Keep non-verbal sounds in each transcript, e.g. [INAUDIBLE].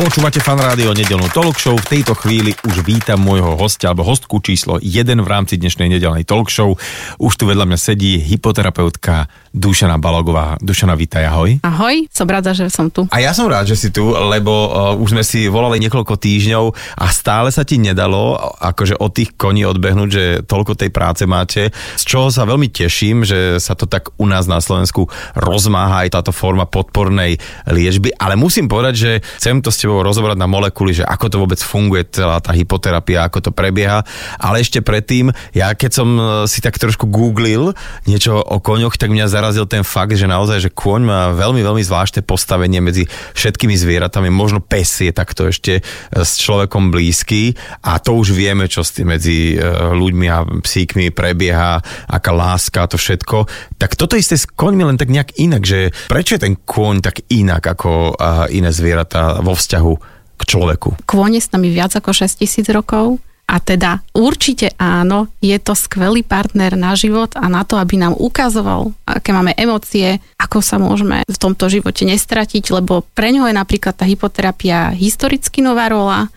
Počúvate fan rádio nedelnú talk show. V tejto chvíli už vítam môjho hostia alebo hostku číslo 1 v rámci dnešnej nedelnej talk show. Už tu vedľa mňa sedí hypoterapeutka Dušana Balogová. Dušana, vítaj, ahoj. Ahoj, som rada, že som tu. A ja som rád, že si tu, lebo uh, už sme si volali niekoľko týždňov a stále sa ti nedalo akože od tých koní odbehnúť, že toľko tej práce máte, z čoho sa veľmi teším, že sa to tak u nás na Slovensku rozmáha aj táto forma podpornej liečby, ale musím povedať, že chcem to s tebou rozobrať na molekuly, že ako to vôbec funguje celá tá hypoterapia, ako to prebieha, ale ešte predtým, ja keď som uh, si tak trošku googlil niečo o koňoch, tak mňa zarazil ten fakt, že naozaj, že kôň má veľmi, veľmi zvláštne postavenie medzi všetkými zvieratami. Možno pes je takto ešte e, s človekom blízky a to už vieme, čo medzi e, ľuďmi a psíkmi prebieha, aká láska, to všetko. Tak toto isté s koňmi len tak nejak inak, že prečo je ten kôň tak inak ako e, iné zvieratá vo vzťahu k človeku? Kôň je s nami viac ako 6000 rokov a teda určite áno, je to skvelý partner na život a na to, aby nám ukazoval, aké máme emócie, ako sa môžeme v tomto živote nestratiť, lebo pre ňoho je napríklad tá hypoterapia historicky nová rola.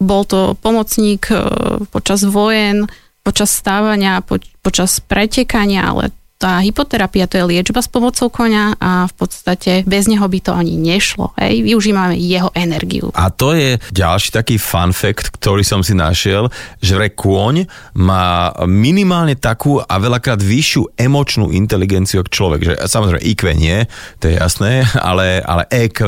Bol to pomocník e, počas vojen, počas stávania, po, počas pretekania, ale tá hypoterapia to je liečba s pomocou konia a v podstate bez neho by to ani nešlo. Hej? Využívame jeho energiu. A to je ďalší taký fun fact, ktorý som si našiel, že vraj kôň má minimálne takú a veľakrát vyššiu emočnú inteligenciu ako človek. Že, samozrejme IQ nie, to je jasné, [LAUGHS] ale, ale EQ,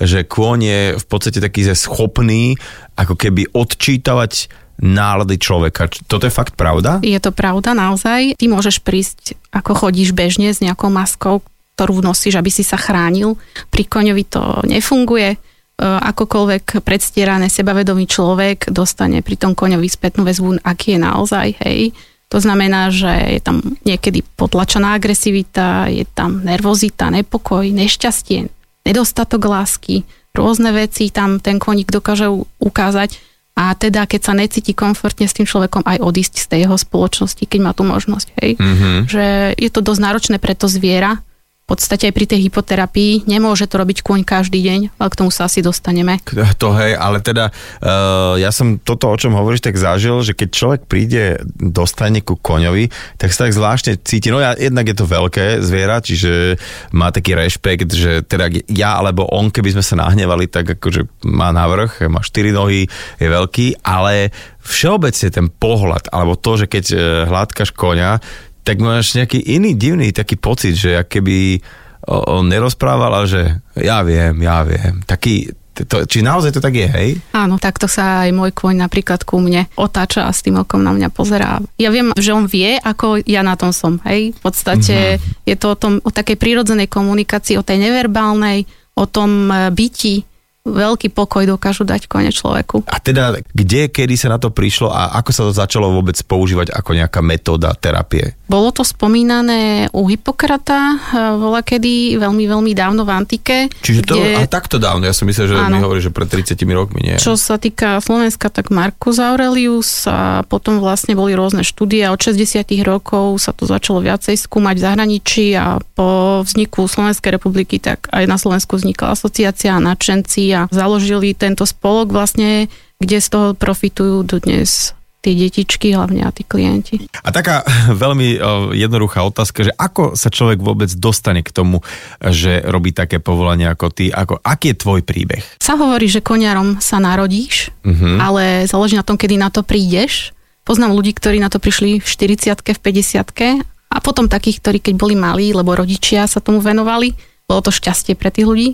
že kôň je v podstate taký schopný ako keby odčítavať nálady človeka. Toto je fakt pravda? Je to pravda naozaj. Ty môžeš prísť, ako chodíš bežne s nejakou maskou, ktorú nosíš, aby si sa chránil. Pri koňovi to nefunguje. E, akokoľvek predstierané sebavedomý človek dostane pri tom koňovi spätnú väzbu, aký je naozaj, hej. To znamená, že je tam niekedy potlačená agresivita, je tam nervozita, nepokoj, nešťastie, nedostatok lásky, rôzne veci tam ten koník dokáže ukázať a teda keď sa necíti komfortne s tým človekom aj odísť z tej jeho spoločnosti, keď má tú možnosť. Hej? Mm-hmm. Že je to dosť náročné pre to zviera, podstate aj pri tej hypoterapii nemôže to robiť kôň každý deň, ale k tomu sa asi dostaneme. [LAUGHS] To hej, ale teda uh, ja som toto, o čom hovoríš, tak zažil, že keď človek príde, dostane ku koňovi, tak sa tak zvláštne cíti. No ja, jednak je to veľké zviera, čiže má taký rešpekt, že teda ja alebo on, keby sme sa nahnevali, tak akože má navrh, má štyri nohy, je veľký, ale všeobecne ten pohľad, alebo to, že keď eh, hladkáš koňa, tak máš nejaký iný divný taký pocit, že keby on nerozprával, ale že ja viem, ja viem. Taký, to, či naozaj to tak je, hej? Áno, takto sa aj môj kôň napríklad ku mne otáča a s tým okom na mňa pozerá. Ja viem, že on vie, ako ja na tom som, hej? V podstate mm-hmm. je to o, tom, o takej prírodzenej komunikácii, o tej neverbálnej, o tom e, byti, veľký pokoj dokážu dať kone človeku. A teda, kde, kedy sa na to prišlo a ako sa to začalo vôbec používať ako nejaká metóda terapie? Bolo to spomínané u Hippokrata, bola e, kedy veľmi, veľmi dávno v antike. Čiže to, kde... a takto dávno, ja som myslel, že Áno. mi hovorí, že pred 30 rokmi, nie? Čo sa týka Slovenska, tak Marcus Aurelius a potom vlastne boli rôzne štúdie a od 60 rokov sa to začalo viacej skúmať v zahraničí a po vzniku Slovenskej republiky tak aj na Slovensku vznikla asociácia a nadšenci a založili tento spolok vlastne, kde z toho profitujú dnes tie detičky hlavne a tí klienti. A taká [LAUGHS] veľmi jednoduchá otázka, že ako sa človek vôbec dostane k tomu, že robí také povolanie ako ty, ako, aký je tvoj príbeh? Sa hovorí, že koniarom sa narodíš, uh-huh. ale záleží na tom, kedy na to prídeš. Poznám ľudí, ktorí na to prišli v 40 v 50 a potom takých, ktorí keď boli malí, lebo rodičia sa tomu venovali, bolo to šťastie pre tých ľudí.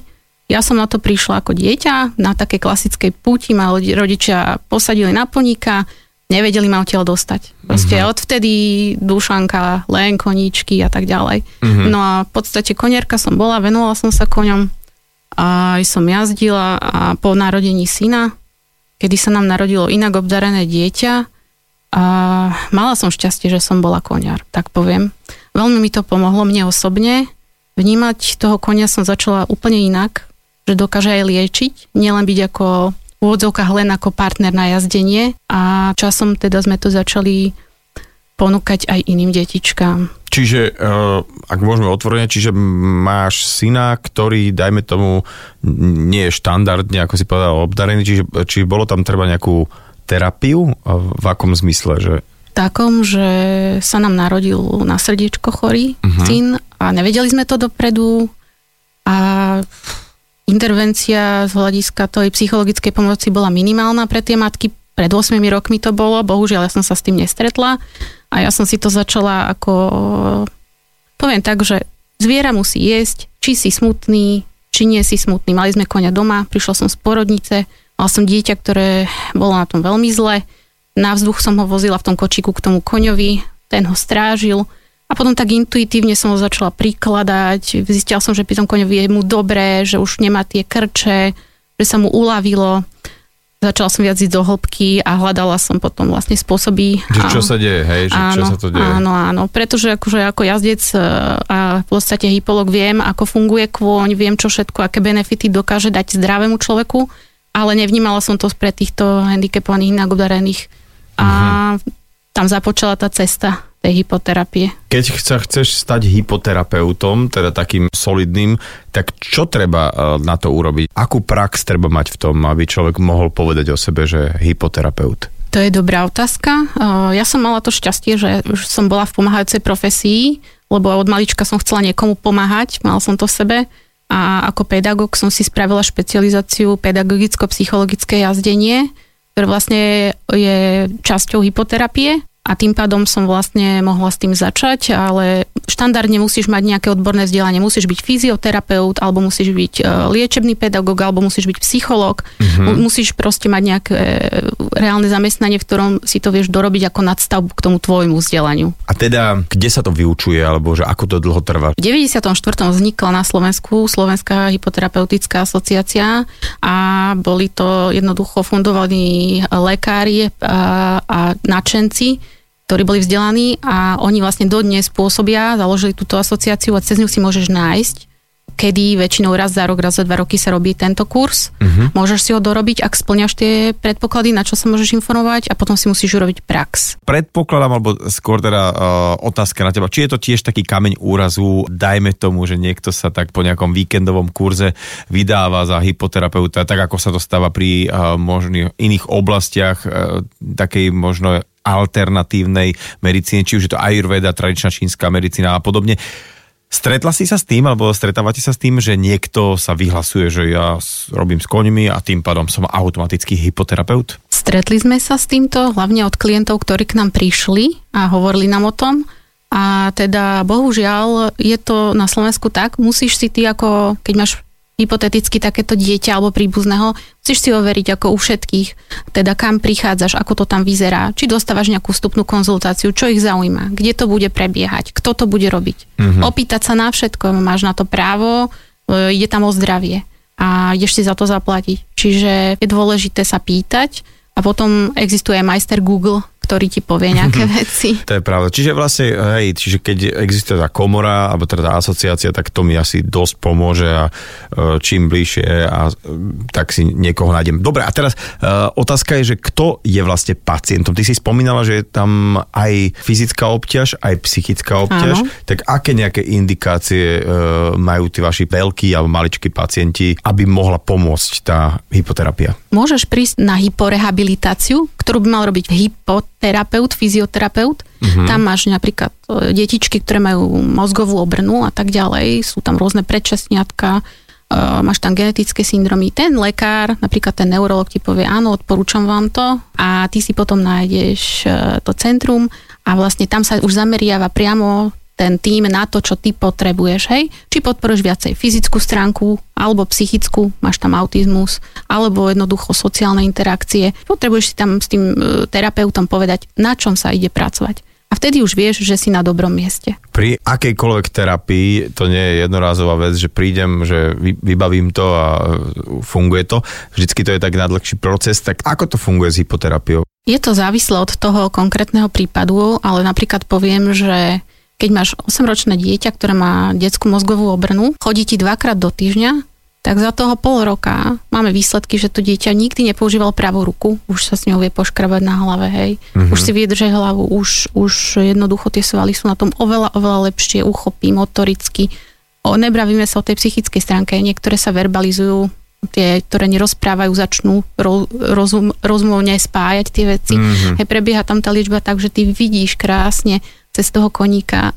Ja som na to prišla ako dieťa, na také klasickej púti ma rodičia posadili na poníka, nevedeli ma odtiaľ dostať. Proste uh-huh. odvtedy dušanka, len koníčky a tak ďalej. Uh-huh. No a v podstate konierka som bola, venovala som sa koňom a aj som jazdila a po narodení syna, kedy sa nám narodilo inak obdarené dieťa, a mala som šťastie, že som bola koniar, tak poviem. Veľmi mi to pomohlo mne osobne. Vnímať toho konia som začala úplne inak že dokáže aj liečiť, nielen byť ako v úvodzovkách len ako partner na jazdenie a časom teda sme to začali ponúkať aj iným detičkám. Čiže, uh, ak môžeme otvorene, čiže máš syna, ktorý, dajme tomu, nie je štandardne, ako si povedal, obdarený, čiže či bolo tam treba nejakú terapiu? V akom zmysle? Že... Takom, že sa nám narodil na srdiečko chorý uh-huh. syn a nevedeli sme to dopredu a intervencia z hľadiska tej psychologickej pomoci bola minimálna pre tie matky. Pred 8 rokmi to bolo, bohužiaľ ja som sa s tým nestretla a ja som si to začala ako, poviem tak, že zviera musí jesť, či si smutný, či nie si smutný. Mali sme konia doma, prišla som z porodnice, mal som dieťa, ktoré bolo na tom veľmi zle. Na vzduch som ho vozila v tom kočiku k tomu koňovi, ten ho strážil a potom tak intuitívne som ho začala prikladať. Zistila som, že pri tom koňovi je mu dobré, že už nemá tie krče, že sa mu uľavilo začala som viac ísť do hĺbky a hľadala som potom vlastne spôsoby. Že čo sa deje, hej? Že áno, čo sa to deje? Áno, áno, pretože akože ako jazdec e, a v podstate hypolog viem, ako funguje kôň, viem čo všetko, aké benefity dokáže dať zdravému človeku, ale nevnímala som to pre týchto handicapovaných, inak obdarených. A uh-huh. tam započala tá cesta tej hypoterapie. Keď sa chceš stať hypoterapeutom, teda takým solidným, tak čo treba e, na to urobiť? Akú prax treba mať v tom, aby človek mohol povedať o sebe, že hypoterapeut? To je dobrá otázka. E, ja som mala to šťastie, že už som bola v pomáhajúcej profesii, lebo od malička som chcela niekomu pomáhať, mala som to v sebe a ako pedagóg som si spravila špecializáciu pedagogicko-psychologické jazdenie, ktoré vlastne je časťou hypoterapie a tým pádom som vlastne mohla s tým začať, ale štandardne musíš mať nejaké odborné vzdelanie, musíš byť fyzioterapeut, alebo musíš byť e, liečebný pedagóg, alebo musíš byť psychológ, mm-hmm. musíš proste mať nejaké e, reálne zamestnanie, v ktorom si to vieš dorobiť ako nadstavbu k tomu tvojmu vzdelaniu. A teda, kde sa to vyučuje, alebo že ako to dlho trvá? V 94. vznikla na Slovensku Slovenská hypoterapeutická asociácia a boli to jednoducho fundovaní lekári a, a načenci, ktorí boli vzdelaní a oni vlastne dodnes pôsobia, založili túto asociáciu a cez ňu si môžeš nájsť kedy väčšinou raz za rok, raz za dva roky sa robí tento kurz. Uh-huh. Môžeš si ho dorobiť, ak splňaš tie predpoklady, na čo sa môžeš informovať a potom si musíš urobiť prax. Predpokladám, alebo skôr teda uh, otázka na teba, či je to tiež taký kameň úrazu, dajme tomu, že niekto sa tak po nejakom víkendovom kurze vydáva za hypoterapeuta, tak ako sa to stáva pri uh, možných iných oblastiach, uh, takej možno alternatívnej medicíny, či už je to ayurveda, tradičná čínska medicína a podobne. Stretla si sa s tým, alebo stretávate sa s tým, že niekto sa vyhlasuje, že ja robím s koňmi a tým pádom som automatický hypoterapeut? Stretli sme sa s týmto, hlavne od klientov, ktorí k nám prišli a hovorili nám o tom. A teda bohužiaľ je to na Slovensku tak, musíš si ty ako, keď máš hypoteticky takéto dieťa alebo príbuzného, musíš si overiť ako u všetkých, teda kam prichádzaš, ako to tam vyzerá, či dostávaš nejakú vstupnú konzultáciu, čo ich zaujíma, kde to bude prebiehať, kto to bude robiť. Mm-hmm. Opýtať sa na všetko, máš na to právo, e, ide tam o zdravie a ideš si za to zaplatiť. Čiže je dôležité sa pýtať a potom existuje aj majster Google, ktorý ti povie nejaké [LAUGHS] veci. To je pravda. Čiže vlastne, hej, čiže keď existuje tá komora, alebo teda tá asociácia, tak to mi asi dosť pomôže a e, čím bližšie a e, tak si niekoho nájdem. Dobre, a teraz uh, otázka je, že kto je vlastne pacientom? Ty si spomínala, že je tam aj fyzická obťaž, aj psychická obťaž. Áno. Tak aké nejaké indikácie majú tí vaši veľkí alebo maličkí pacienti, aby mohla pomôcť tá hypoterapia? Môžeš prísť na hyporehabilitáciu, ktorú by mal robiť hypot terapeut, fyzioterapeut. Uh-huh. Tam máš napríklad e, detičky, ktoré majú mozgovú obrnu a tak ďalej. Sú tam rôzne predčasniatka, uh, máš tam genetické syndromy. Ten lekár, napríklad ten neurolog ti povie, áno, odporúčam vám to a ty si potom nájdeš uh, to centrum a vlastne tam sa už zameriava priamo ten tým na to, čo ty potrebuješ, hej? Či podporuješ viacej fyzickú stránku, alebo psychickú, máš tam autizmus, alebo jednoducho sociálne interakcie. Potrebuješ si tam s tým e, terapeutom povedať, na čom sa ide pracovať. A vtedy už vieš, že si na dobrom mieste. Pri akejkoľvek terapii to nie je jednorázová vec, že prídem, že vybavím to a e, funguje to. Vždycky to je tak nadlhší proces. Tak ako to funguje s hypoterapiou? Je to závislé od toho konkrétneho prípadu, ale napríklad poviem, že keď máš 8-ročné dieťa, ktoré má detskú mozgovú obrnu, chodí ti dvakrát do týždňa tak za toho pol roka máme výsledky, že to dieťa nikdy nepoužívalo pravú ruku, už sa s ňou vie poškrabať na hlave, hej. Mhm. Už si vie držať hlavu, už, už jednoducho tie svaly sú na tom oveľa, oveľa lepšie, uchopí motoricky. O, nebravíme sa o tej psychickej stránke, niektoré sa verbalizujú, tie, ktoré nerozprávajú, začnú ro, rozum, rozumne spájať tie veci. Mhm. Hej, prebieha tam tá liečba tak, že ty vidíš krásne cez toho koníka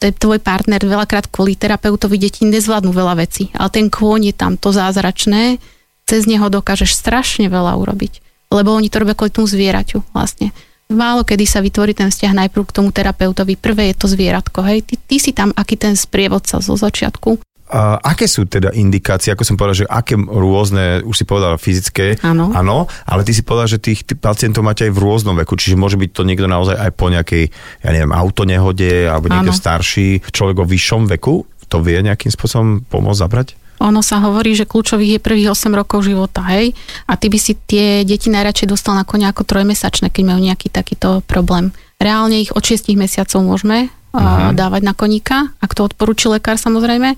ten tvoj partner veľakrát kvôli terapeutovi deti nezvládnu veľa vecí, ale ten kôň je tam to zázračné, cez neho dokážeš strašne veľa urobiť, lebo oni to robia kvôli tomu zvieraťu vlastne. Málo kedy sa vytvorí ten vzťah najprv k tomu terapeutovi. Prvé je to zvieratko, hej. Ty, ty si tam aký ten sprievodca zo začiatku. A aké sú teda indikácie, ako som povedal, že aké rôzne, už si povedal fyzické, Áno. áno, ale ty si povedal, že tých, tých pacientov máte aj v rôznom veku, čiže môže byť to niekto naozaj aj po nejakej, ja neviem, autonehode, alebo niekto Áno. starší, človek o vyššom veku, to vie nejakým spôsobom pomôcť zabrať? Ono sa hovorí, že kľúčových je prvých 8 rokov života, hej? A ty by si tie deti najradšej dostal na konia ako trojmesačné, keď majú nejaký takýto problém. Reálne ich od 6 mesiacov môžeme uh, dávať na koníka, ak to odporúči lekár samozrejme.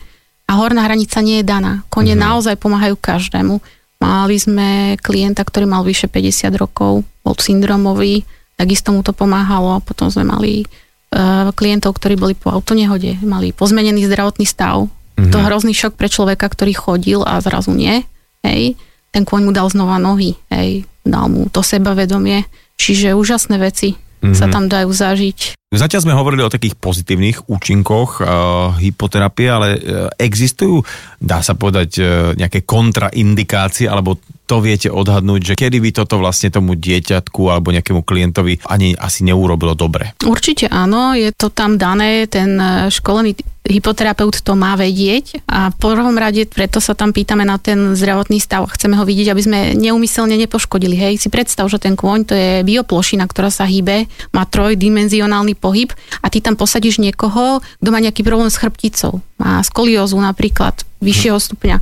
A horná hranica nie je daná. Kone naozaj pomáhajú každému. Mali sme klienta, ktorý mal vyše 50 rokov, bol syndromový, takisto mu to pomáhalo. Potom sme mali uh, klientov, ktorí boli po autonehode, mali pozmenený zdravotný stav. To hrozný šok pre človeka, ktorý chodil a zrazu nie. Hej. Ten kôň mu dal znova nohy, hej. dal mu to sebavedomie. Čiže úžasné veci sa tam dajú zažiť. Zatiaľ sme hovorili o takých pozitívnych účinkoch uh, hypoterapie, ale uh, existujú, dá sa povedať, uh, nejaké kontraindikácie, alebo to viete odhadnúť, že kedy by toto vlastne tomu dieťatku alebo nejakému klientovi ani asi neurobilo dobre. Určite áno, je to tam dané, ten školený hypoterapeut to má vedieť a v prvom rade preto sa tam pýtame na ten zdravotný stav. Chceme ho vidieť, aby sme neumyselne nepoškodili. Hej, si predstav, že ten kôň to je bioplošina, ktorá sa hýbe, má trojdimenzionálny pohyb a ty tam posadíš niekoho, kto má nejaký problém s chrbticou, má skoliózu napríklad vyššieho stupňa.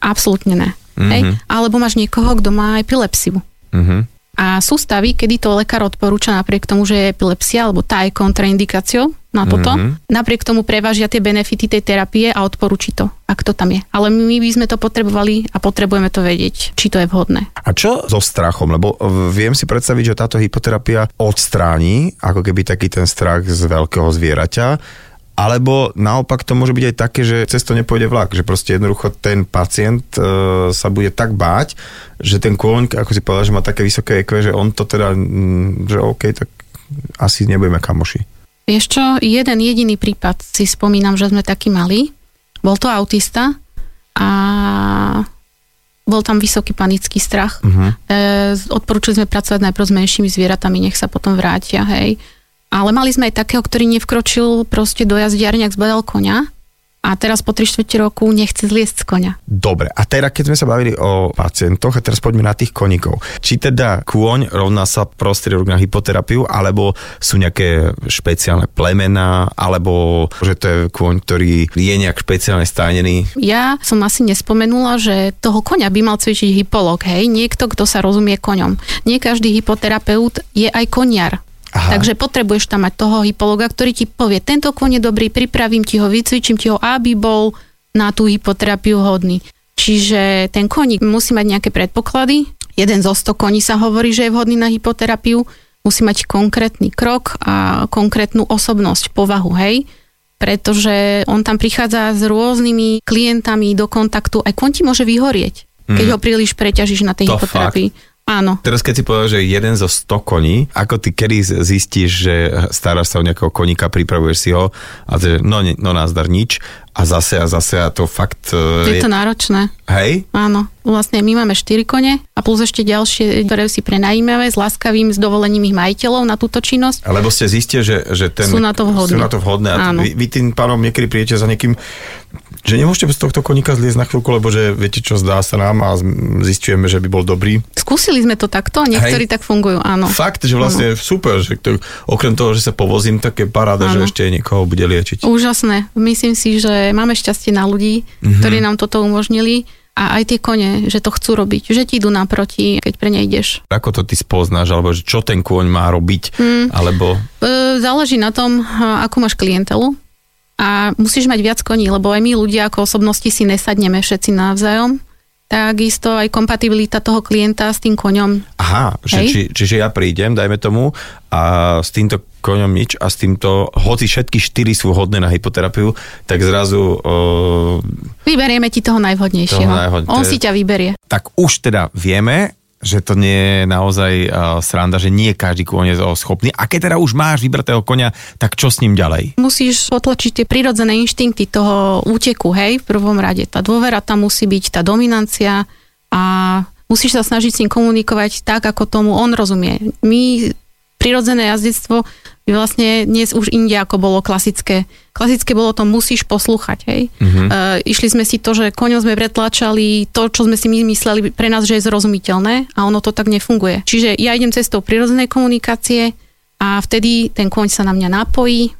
Absolútne ne. Hej? Alebo máš niekoho, kto má epilepsiu. Uh-huh. A sú stavy, kedy to lekár odporúča napriek tomu, že je epilepsia, alebo tá je kontraindikáciou na toto. Mm-hmm. Napriek tomu prevážia tie benefity tej terapie a odporúči to, ak to tam je. Ale my by sme to potrebovali a potrebujeme to vedieť, či to je vhodné. A čo so strachom? Lebo v- viem si predstaviť, že táto hypoterapia odstráni ako keby taký ten strach z veľkého zvieraťa, alebo naopak to môže byť aj také, že cez to nepôjde vlak, že proste jednoducho ten pacient e, sa bude tak báť, že ten kôň, ako si povedal, že má také vysoké EQ, že on to teda, mm, že OK, tak asi nebudeme kamoši. Vieš čo, jeden jediný prípad si spomínam, že sme taký mali. Bol to autista a bol tam vysoký panický strach. Uh-huh. E, odporúčili sme pracovať najprv s menšími zvieratami, nech sa potom vrátia, hej. Ale mali sme aj takého, ktorý nevkročil proste do jazdiarne, ak zbadal konia a teraz po 3 čtvrte roku nechce zliesť z konia. Dobre, a teraz keď sme sa bavili o pacientoch, a teraz poďme na tých koníkov. Či teda kôň rovná sa prostriedok na hypoterapiu, alebo sú nejaké špeciálne plemená, alebo že to je kôň, ktorý je nejak špeciálne stánený. Ja som asi nespomenula, že toho konia by mal cvičiť hypolog, hej, niekto, kto sa rozumie koňom. Nie každý hypoterapeut je aj koniar. Aha. Takže potrebuješ tam mať toho hypologa, ktorý ti povie, tento koň je dobrý, pripravím ti ho, vycvičím ti ho, aby bol na tú hypoterapiu hodný. Čiže ten koník musí mať nejaké predpoklady. Jeden zo 100 koní sa hovorí, že je vhodný na hypoterapiu. Musí mať konkrétny krok a konkrétnu osobnosť, povahu, hej? Pretože on tam prichádza s rôznymi klientami do kontaktu. Aj koň ti môže vyhorieť, keď ho príliš preťažíš na tej To hypoterapii. Áno. Teraz keď si povedal, že jeden zo 100 koní, ako ty kedy zistíš, že staráš sa o nejakého koníka, pripravuješ si ho a že no, no názdar nič a zase a zase a to fakt e, Je to náročné. Hej? Áno, vlastne my máme 4 kone a plus ešte ďalšie, ktoré si prenajímame s láskavým, s dovolením ich majiteľov na túto činnosť. Lebo ste zistíte, že, že ten, Sú na to vhodní. Sú na to vhodné a Áno. vy, vy tým pánom niekedy prídete za niekým, že nemôžete bez tohto koníka zliezť na chvíľku, lebo že viete čo, zdá sa nám a z- zistujeme, že by bol dobrý. Skúsili sme to takto, niektorí Hej. tak fungujú, áno. Fakt, že vlastne super, že to, okrem toho, že sa povozím, tak je paráda, že Áno. ešte niekoho bude liečiť. Úžasné. Myslím si, že máme šťastie na ľudí, Mhm. ktorí nám toto umožnili a aj tie kone, že to chcú robiť, že ti idú naproti, keď pre ne ideš. Ako to ty spoznáš, alebo čo ten kôň má robiť, Mm. alebo... E, Záleží na tom, a, akú máš klientelu, a musíš mať viac koní, lebo aj my ľudia ako osobnosti si nesadneme všetci navzájom. Takisto aj kompatibilita toho klienta s tým koňom. Aha, že, či, čiže ja prídem, dajme tomu, a s týmto koňom nič a s týmto, hoci všetky štyri sú hodné na hypoterapiu, tak zrazu... Uh, Vyberieme ti toho najvhodnejšieho. Toho najvhodne- On si ťa vyberie. tak už teda vieme, že to nie je naozaj uh, sranda, že nie každý kôň je schopný. A keď teda už máš vybratého konia, tak čo s ním ďalej? Musíš potlačiť tie prirodzené inštinkty toho úteku, hej, v prvom rade. Tá dôvera tam musí byť, tá dominancia a musíš sa snažiť s ním komunikovať tak, ako tomu on rozumie. My prirodzené jazdectvo vlastne dnes už inde, ako bolo klasické. Klasické bolo to musíš poslúchať, hej. Uh-huh. Uh, išli sme si to, že koňom sme pretlačali to, čo sme si my mysleli pre nás, že je zrozumiteľné a ono to tak nefunguje. Čiže ja idem cestou prirodzenej komunikácie a vtedy ten koň sa na mňa napojí, e,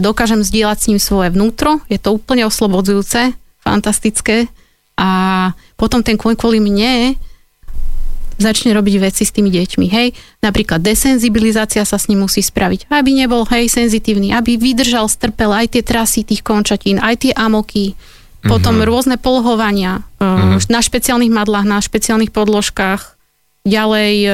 dokážem zdieľať s ním svoje vnútro, je to úplne oslobodzujúce, fantastické a potom ten koň kvôli mne začne robiť veci s tými deťmi, hej. Napríklad desenzibilizácia sa s ním musí spraviť, aby nebol, hej, senzitívny, aby vydržal, strpel aj tie trasy tých končatín, aj tie amoky, potom mm-hmm. rôzne polhovania mm-hmm. na špeciálnych madlách, na špeciálnych podložkách, ďalej e,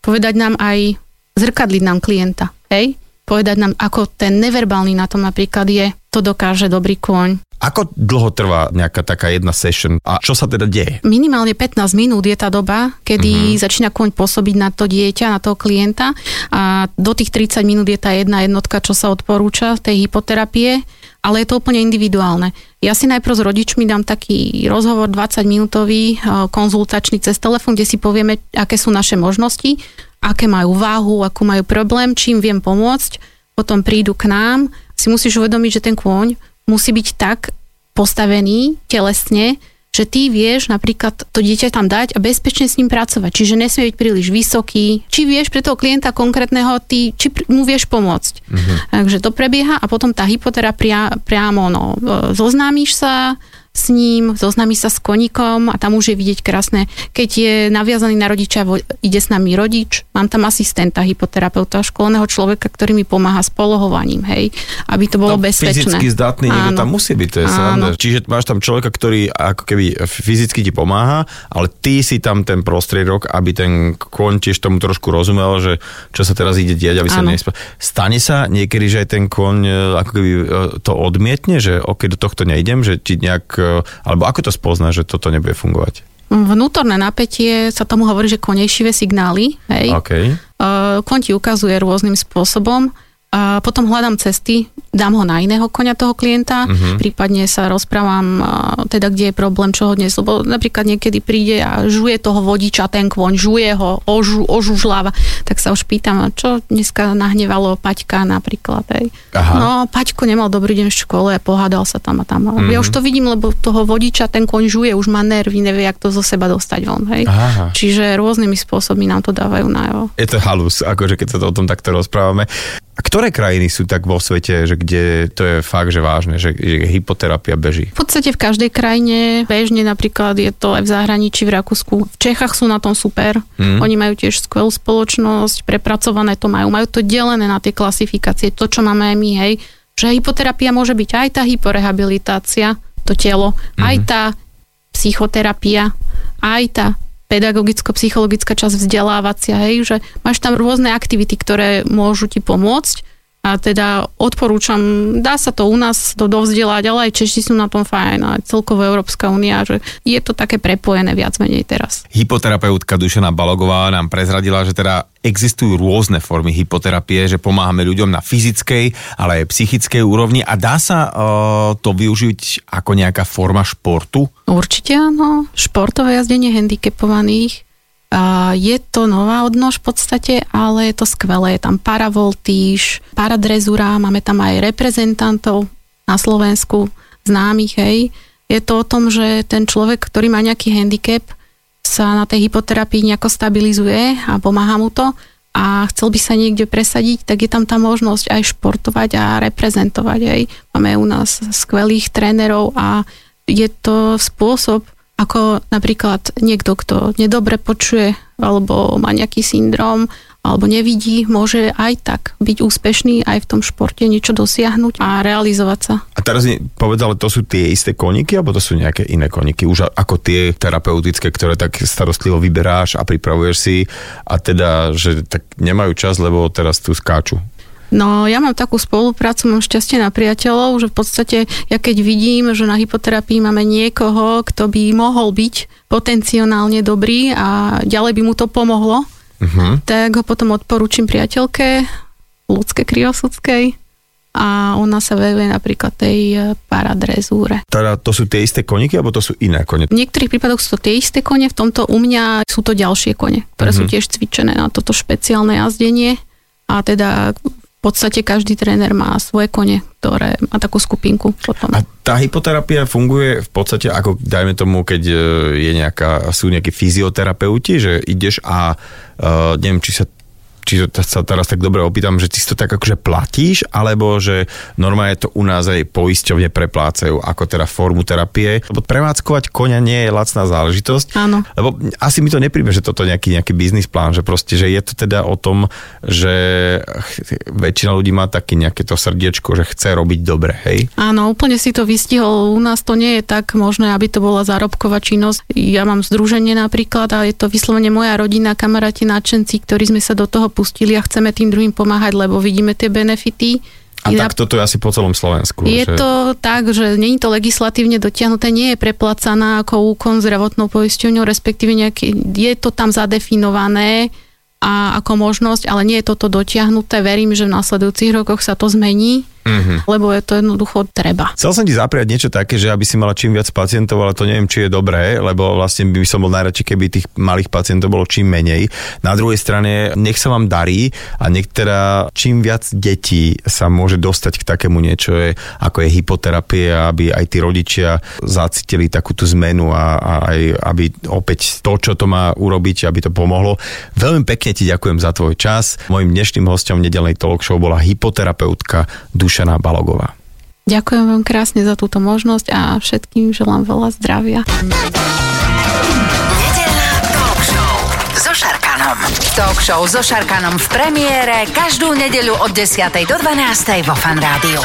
povedať nám aj, zrkadliť nám klienta, hej. Povedať nám, ako ten neverbálny na tom napríklad je, to dokáže dobrý kôň. Ako dlho trvá nejaká taká jedna session a čo sa teda deje? minimálne 15 minút je tá doba, kedy uh-huh. začína koň pôsobiť na to dieťa, na toho klienta a do tých 30 minút je tá jedna jednotka, čo sa odporúča tej hypoterapie, ale je to úplne individuálne. Ja si najprv s rodičmi dám taký rozhovor 20 minútový, eh, konzultačný cez telefón, kde si povieme, aké sú naše možnosti, aké majú váhu, akú majú problém, čím viem pomôcť. Potom prídu k nám, si musíš uvedomiť, že ten kôň musí byť tak postavený telesne, že ty vieš napríklad to dieťa tam dať a bezpečne s ním pracovať. Čiže nesmie byť príliš vysoký. Či vieš pre toho klienta konkrétneho, ty, či mu vieš pomôcť. Uh-huh. Takže to prebieha a potom tá hypoterapia priamo, no, e, zoznámiš sa s ním, zoznámiš sa s koníkom a tam už je vidieť krásne, keď je naviazaný na rodiča, ide s nami rodič, mám tam asistenta, hypoterapeuta, školného človeka, ktorý mi pomáha s polohovaním, hej, aby to bolo No, bezpečné. Fyzicky zdatný niekto tam musí byť, to je sranda. Čiže máš tam človeka, ktorý ako keby fyzicky ti pomáha, ale ty si tam ten prostriedok, aby ten kôň tiež tomu trošku rozumel, že čo sa teraz ide diať, aby sa nespa... Stane sa niekedy, že aj ten kôň e, ako keby e, to odmietne, že ok, do tohto nejdem, že ti nejak, e, alebo ako to spozná, že toto nebude fungovať? Vnútorné napätie sa tomu hovorí, že koniešivé signály, hej. OK. Uh, Kon ti ukazuje rôznym spôsobom. A potom hľadám cesty, dám ho na iného konia toho klienta, uh-huh. prípadne sa rozprávam, teda kde je problém, čo ho dnes, lebo napríklad niekedy príde a žuje toho vodiča, ten kôň, žuje ho, ožu, ožužláva, tak sa už pýtam, čo dneska nahnevalo Paťka napríklad, hej. Aha. No, Paťko nemal dobrý deň v škole pohádal sa tam a tam. Uh-huh. Ja už to vidím, lebo toho vodiča ten kôň žuje, už má nervy, nevie, jak to zo seba dostať von, hej. Aha. Čiže rôznymi spôsobmi nám to dávajú najavo. Je to halus, akože keď sa to o tom takto rozprávame. A ktoré krajiny sú tak vo svete, že kde to je fakt, že vážne, že, že hypoterapia beží? V podstate v každej krajine, bežne napríklad je to aj v zahraničí, v Rakúsku. V Čechách sú na tom super. Mm. Oni majú tiež skvelú spoločnosť, prepracované to majú. Majú to delené na tie klasifikácie, to, čo máme aj my, hej. Že hypoterapia môže byť aj tá hyporehabilitácia, to telo, mm. aj tá psychoterapia, aj tá pedagogicko-psychologická časť vzdelávacia, hej, že máš tam rôzne aktivity, ktoré môžu ti pomôcť a teda odporúčam, dá sa to u nás do, dovzdelať, ale aj Češi sú na tom fajn, a celkovo Európska únia, že je to také prepojené viac menej teraz. Hypoterapeutka Dušana Balogová nám prezradila, že teda existujú rôzne formy hypoterapie, že pomáhame ľuďom na fyzickej, ale aj psychickej úrovni a dá sa uh, to využiť ako nejaká forma športu? Určite áno. Športové jazdenie handicapovaných. Je to nová odnož v podstate, ale je to skvelé. Je tam paravoltíž, paradrezura, máme tam aj reprezentantov na Slovensku, známych, hej. Je to o tom, že ten človek, ktorý má nejaký handicap, sa na tej hypoterapii nejako stabilizuje a pomáha mu to a chcel by sa niekde presadiť, tak je tam tá možnosť aj športovať a reprezentovať. Hej. Máme u nás skvelých trénerov a je to spôsob, ako napríklad niekto, kto nedobre počuje alebo má nejaký syndrom alebo nevidí, môže aj tak byť úspešný aj v tom športe, niečo dosiahnuť a realizovať sa. A teraz mi povedz, ale to sú tie isté koníky, alebo to sú nejaké iné koníky, už ako tie terapeutické, ktoré tak starostlivo vyberáš a pripravuješ si a teda, že tak nemajú čas, lebo teraz tu skáču. No ja mám takú spoluprácu, mám šťastie na priateľov, že v podstate ja keď vidím, že na hypoterapii máme niekoho, kto by mohol byť potenciálne dobrý a ďalej by mu to pomohlo, uh-huh. tak ho potom odporúčim priateľke ľudské kriosudskej a ona sa venuje napríklad tej e, paradrezúre. Teda to sú tie isté koníky, alebo to sú iné kone? V niektorých prípadoch sú to tie isté kone, v tomto u mňa sú to ďalšie kone, ktoré uh-huh. sú tiež cvičené na toto špeciálne jazdenie a teda v podstate každý tréner má svoje kone, ktoré má takú skupinku. Potom. A tá hypoterapia funguje v podstate ako, dajme tomu, keď e, je nejaká, sú nejakí fyzioterapeuti, že ideš a uh, neviem, či sa či sa teraz tak dobre opýtam, že ty si to tak akože platíš, alebo že normálne to u nás aj poisťovne preplácajú ako teda formu terapie. Lebo prevádzkovať koňa nie je lacná záležitosť. Áno. Lebo asi mi to nepríbe, že toto nejaký, nejaký biznis plán, že proste, že je to teda o tom, že väčšina ľudí má také nejaké to srdiečko, že chce robiť dobre, hej? Áno, úplne si to vystihol. U nás to nie je tak možné, aby to bola zárobková činnosť. Ja mám združenie napríklad a je to vyslovene moja rodina, kamaráti, nadšenci, ktorí sme sa do toho pustili a chceme tým druhým pomáhať, lebo vidíme tie benefity. A tak toto je asi po celom Slovensku. Je že... to tak, že není to legislatívne dotiahnuté, nie je preplacaná ako úkon zdravotnou poisťovňou, respektíve nejaký, je to tam zadefinované a ako možnosť, ale nie je toto dotiahnuté. Verím, že v následujúcich rokoch sa to zmení mm-hmm. lebo je to jednoducho treba. Chcel som ti zapriať niečo také, že aby si mala čím viac pacientov, ale to neviem, či je dobré, lebo vlastne by som bol najradšej, keby tých malých pacientov bolo čím menej. Na druhej strane, nech sa vám darí a nech teda čím viac detí sa môže dostať k takému niečo, je, ako je hypoterapia, aby aj tí rodičia zacítili takúto zmenu a, a aj aby opäť to, čo to má urobiť, aby to pomohlo. Veľmi pekne ti ďakujem za tvoj čas. Mojím dnešným hostom nedelnej talk show bola hypoterapeutka Duša Dušana Balogová. Ďakujem vám krásne za túto možnosť a všetkým želám veľa zdravia. Nedelná talk show so Šarkanom. Talk show so Šarkanom v premiére každú nedeľu od 10. do 12. vo Fan Rádiu.